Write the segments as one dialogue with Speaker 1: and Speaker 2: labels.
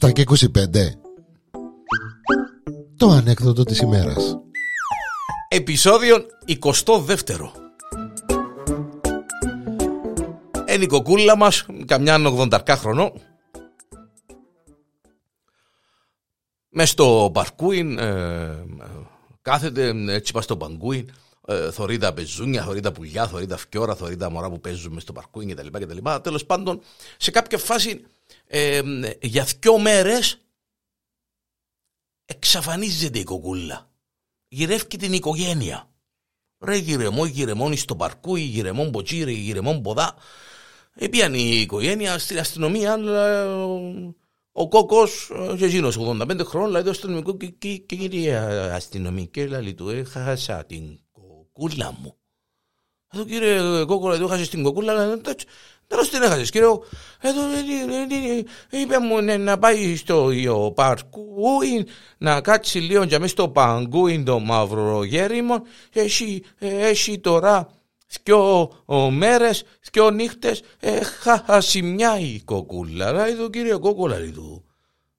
Speaker 1: 7 και 25 Το ανέκδοτο της ημέρας
Speaker 2: Επισόδιο 22 Είναι η κοκούλα μας, καμιά 80 χρονών Μες στο παρκούιν, ε, κάθεται έτσι πας στο παγκούιν ε, θωρεί τα πεζούνια, θωρεί τα πουλιά, θωρεί τα φκιόρα, θωρεί τα μωρά που παίζουν μες στο παρκούιν κτλ. κτλ. Τέλος πάντων, σε κάποια φάση ε, για δυο μέρες εξαφανίζεται η κοκούλα. Γυρεύει την οικογένεια. Ρε γυρεμό, γυρεμόνι στο παρκούι, γυρεμόν μποτσίρι, γυρεμόν ποδά. Επίαν η οικογένεια στην αστυνομία, ο κόκο, και εκείνο 85 χρόνων, λέει το αστυνομικό και, και, και, και αστυνομική, λέει του, έχασα την κοκούλα μου. Εδώ κύριε κόκο, λέει, έχασε την κοκούλα, λέει, Τέλο την έχασες, κύριε. Εδώ είπε μου να πάει στο παρκούι, να κάτσει λίγο για μέσα στο παγκούι το μαύρο γέριμο. Έχει, έχει τώρα δυο μέρες, δυο νύχτες, χάσει μια η κοκούλα. Λέει του κύριε κόκολα, του.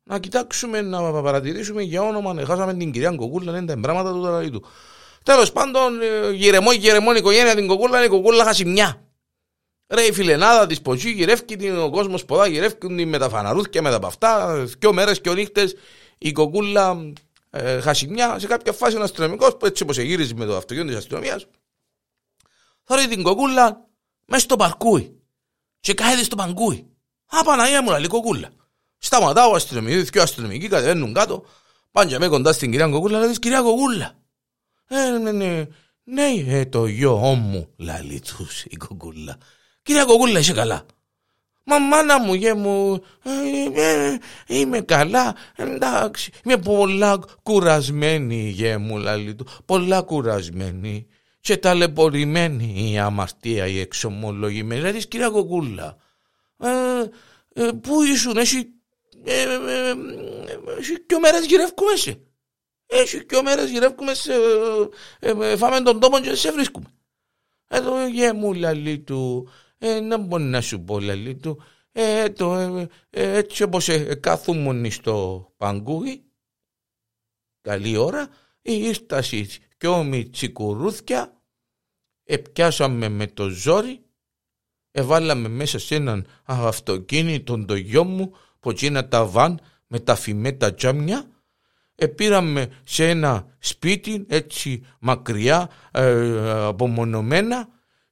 Speaker 2: Να κοιτάξουμε, να παρατηρήσουμε για όνομα, χάσαμε την κυρία κοκούλα, είναι τα πράγματα του τώρα του. Τέλος πάντων, γυρεμό, γυρεμό, η οικογένεια την κοκούλα, η κοκούλα χάσει μια. Ρε η φιλενάδα της ποτσί γυρεύει την ο κόσμος ποδά, γυρεύει με τα φαναρούθια, με τα παυτά, δυο μέρες και ο νύχτες η κοκούλα ε, χασιμιά. Σε κάποια φάση ο αστυνομικός που έτσι όπως γύριζε με το αυτοκίνητο της αστυνομίας θα την κοκούλα μέσα στο παρκούι και κάθεται στο παγκούι. Α, Παναγία μου, λέει κοκούλα. Σταματάω αστυνομικοί, δυο αστυνομικοί κατεβαίνουν κάτω, πάνε με κοντά στην κυρία κοκούλα, λέει κυρία κοκούλα. Ε, ναι, ναι, ναι, ε, το γιο μου, λέει τους η κοκούλα. Κυρία Κοκούλα, είσαι καλά. Μα μάνα μου, γε μου, ε, ε, είμαι καλά, εντάξει, είμαι πολλά κουρασμένη, γε μου, λαλή του, πολλά κουρασμένη και ταλαιπωρημένη η αμαρτία, η εξομολογημένη. Δηλαδή, κυρία Κοκούλα, ε, ε, πού ήσουν, εσύ, ε, ε, εσύ και μέρες γυρεύκουμε σε. Έχει και μέρες γυρεύκουμε σε, φάμε τον τόπο και σε βρίσκουμε. Εδώ γε μου λαλή του, ε, να μπορεί να σου πω λαλή του, ε, το, ε, ε, έτσι όπως ε, κάθομουν στο παγκούι, καλή ώρα, η ίσταση και όμοι τσικουρούθια, επιάσαμε με το ζόρι, εβάλαμε μέσα σε έναν αυτοκίνητο το γιο μου, που εκείνα τα βαν με τα φημέτα τζάμια, επήραμε σε ένα σπίτι έτσι μακριά, ε, απομονωμένα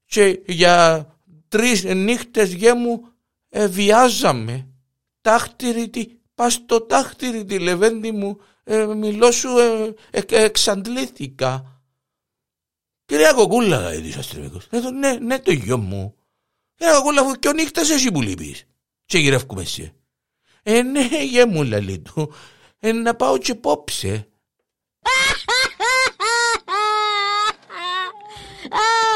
Speaker 2: και για τρεις νύχτες γέμου ε, βιάζαμε. Τάχτηρη τι, πας στο τάχτηρη τη λεβέντη μου, ε, μιλώ σου ε, ε, εξαντλήθηκα. Κυρία Κοκούλα, λέει της αστυνομικός. Ε, ναι, ναι το γιο μου. Κυρία Κοκούλα, αφού και ο νύχτας εσύ που λείπεις. Και γυρεύκουμε εσύ. Ε, ναι, γε μου, λέει του είναι να πάω και.